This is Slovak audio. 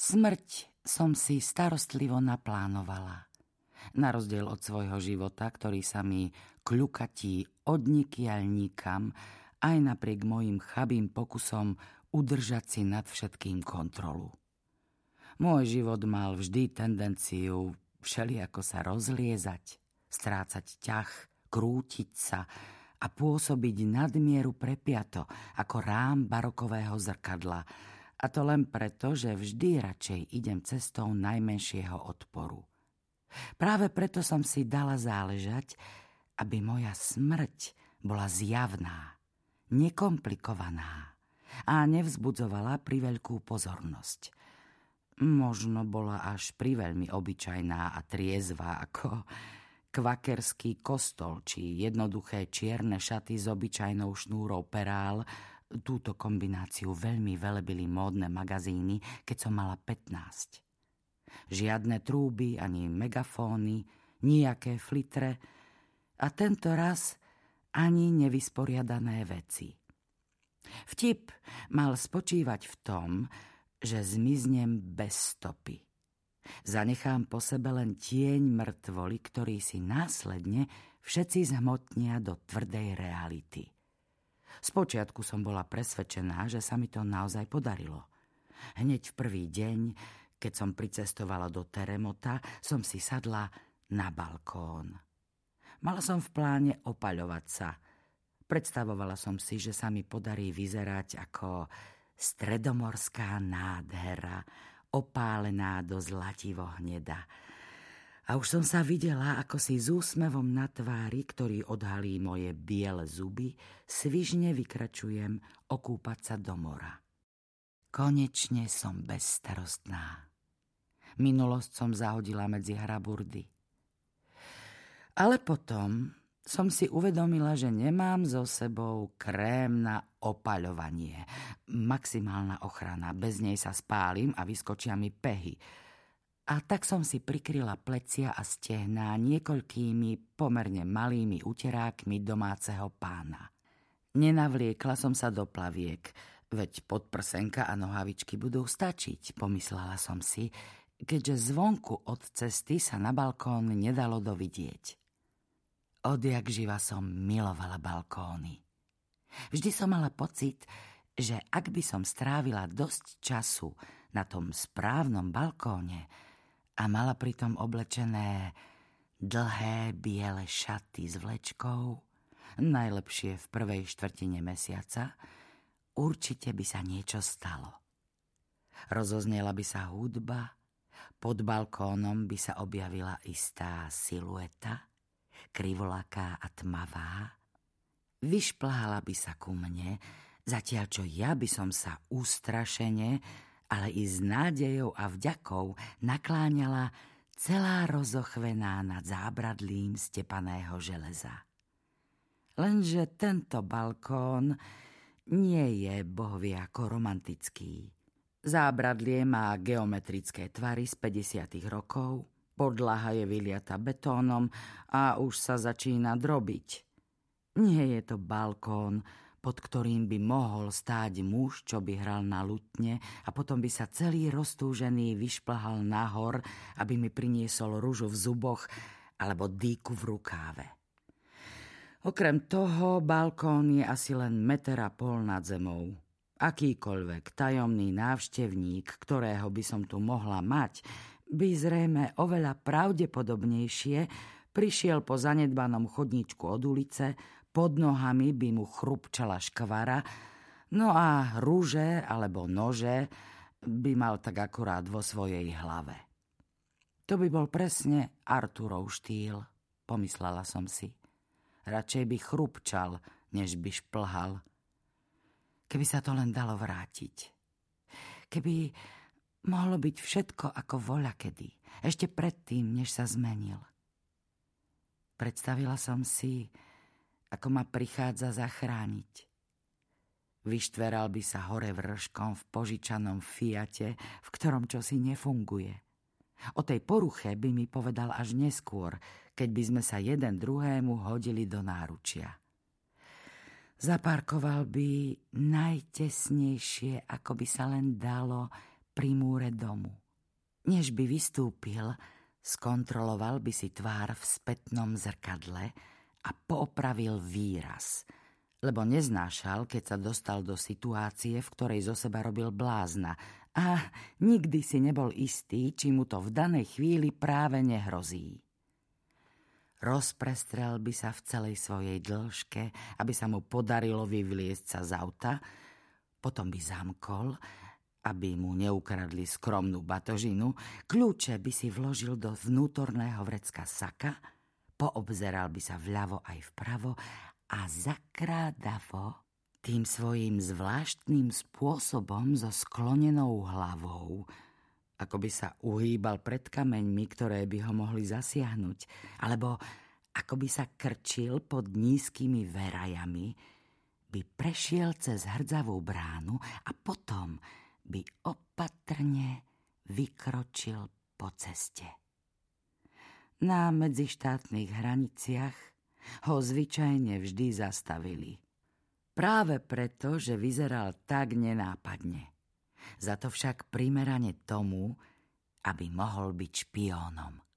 Smrť som si starostlivo naplánovala. Na rozdiel od svojho života, ktorý sa mi kľukatí odnikiaľ nikam, aj napriek mojim chabým pokusom udržať si nad všetkým kontrolu. Môj život mal vždy tendenciu všelijako sa rozliezať, strácať ťah, krútiť sa a pôsobiť nadmieru prepiato ako rám barokového zrkadla, a to len preto, že vždy radšej idem cestou najmenšieho odporu. Práve preto som si dala záležať, aby moja smrť bola zjavná, nekomplikovaná a nevzbudzovala priveľkú pozornosť. Možno bola až priveľmi obyčajná a triezva ako kvakerský kostol či jednoduché čierne šaty s obyčajnou šnúrou perál Túto kombináciu veľmi velebili módne magazíny, keď som mala 15. Žiadne trúby ani megafóny, nijaké flitre a tento raz ani nevysporiadané veci. Vtip mal spočívať v tom, že zmiznem bez stopy. Zanechám po sebe len tieň mŕtvoli, ktorý si následne všetci zhmotnia do tvrdej reality – Spočiatku som bola presvedčená, že sa mi to naozaj podarilo. Hneď v prvý deň, keď som pricestovala do Teremota, som si sadla na balkón. Mala som v pláne opaľovať sa. Predstavovala som si, že sa mi podarí vyzerať ako stredomorská nádhera, opálená do zlativo hneda a už som sa videla, ako si s úsmevom na tvári, ktorý odhalí moje biele zuby, svižne vykračujem okúpať sa do mora. Konečne som bezstarostná. Minulosť som zahodila medzi hraburdy. Ale potom som si uvedomila, že nemám so sebou krém na opaľovanie. Maximálna ochrana, bez nej sa spálim a vyskočia mi pehy – a tak som si prikryla plecia a stehná niekoľkými pomerne malými uterákmi domáceho pána. Nenavliekla som sa do plaviek, veď podprsenka a nohavičky budú stačiť, pomyslela som si, keďže zvonku od cesty sa na balkón nedalo dovidieť. Odjak živa som milovala balkóny. Vždy som mala pocit, že ak by som strávila dosť času na tom správnom balkóne, a mala pritom oblečené dlhé biele šaty s vlečkou, najlepšie v prvej štvrtine mesiaca, určite by sa niečo stalo. Rozoznela by sa hudba, pod balkónom by sa objavila istá silueta, krivolaká a tmavá, vyšpláhala by sa ku mne, zatiaľ čo ja by som sa ustrašene ale i s nádejou a vďakou nakláňala celá rozochvená nad zábradlím stepaného železa. Lenže tento balkón nie je bohvie ako romantický. Zábradlie má geometrické tvary z 50. rokov, podlaha je vyliata betónom a už sa začína drobiť. Nie je to balkón, pod ktorým by mohol stáť muž, čo by hral na lutne a potom by sa celý roztúžený vyšplhal nahor, aby mi priniesol rúžu v zuboch alebo dýku v rukáve. Okrem toho, balkón je asi len meter a pol nad zemou. Akýkoľvek tajomný návštevník, ktorého by som tu mohla mať, by zrejme oveľa pravdepodobnejšie prišiel po zanedbanom chodníčku od ulice, pod nohami by mu chrupčala škvara, no a rúže alebo nože by mal tak akurát vo svojej hlave. To by bol presne Arturov štýl, pomyslela som si. Radšej by chrupčal, než by šplhal. Keby sa to len dalo vrátiť. Keby mohlo byť všetko ako voľa kedy, ešte predtým, než sa zmenil. Predstavila som si, ako ma prichádza zachrániť. Vyštveral by sa hore vrškom v požičanom fiate, v ktorom čosi nefunguje. O tej poruche by mi povedal až neskôr, keď by sme sa jeden druhému hodili do náručia. Zaparkoval by najtesnejšie, ako by sa len dalo, pri múre domu. Než by vystúpil, skontroloval by si tvár v spätnom zrkadle a popravil výraz, lebo neznášal, keď sa dostal do situácie, v ktorej zo seba robil blázna a nikdy si nebol istý, či mu to v danej chvíli práve nehrozí. Rozprestrel by sa v celej svojej dĺžke, aby sa mu podarilo vyvliesť sa z auta, potom by zamkol, aby mu neukradli skromnú batožinu, kľúče by si vložil do vnútorného vrecka saka, poobzeral by sa vľavo aj vpravo a zakrádavo tým svojím zvláštnym spôsobom so sklonenou hlavou, ako by sa uhýbal pred kameňmi, ktoré by ho mohli zasiahnuť, alebo ako by sa krčil pod nízkymi verajami, by prešiel cez hrdzavú bránu a potom by opatrne vykročil po ceste. Na medzištátnych hraniciach ho zvyčajne vždy zastavili. Práve preto, že vyzeral tak nenápadne za to však primerane tomu, aby mohol byť špiónom.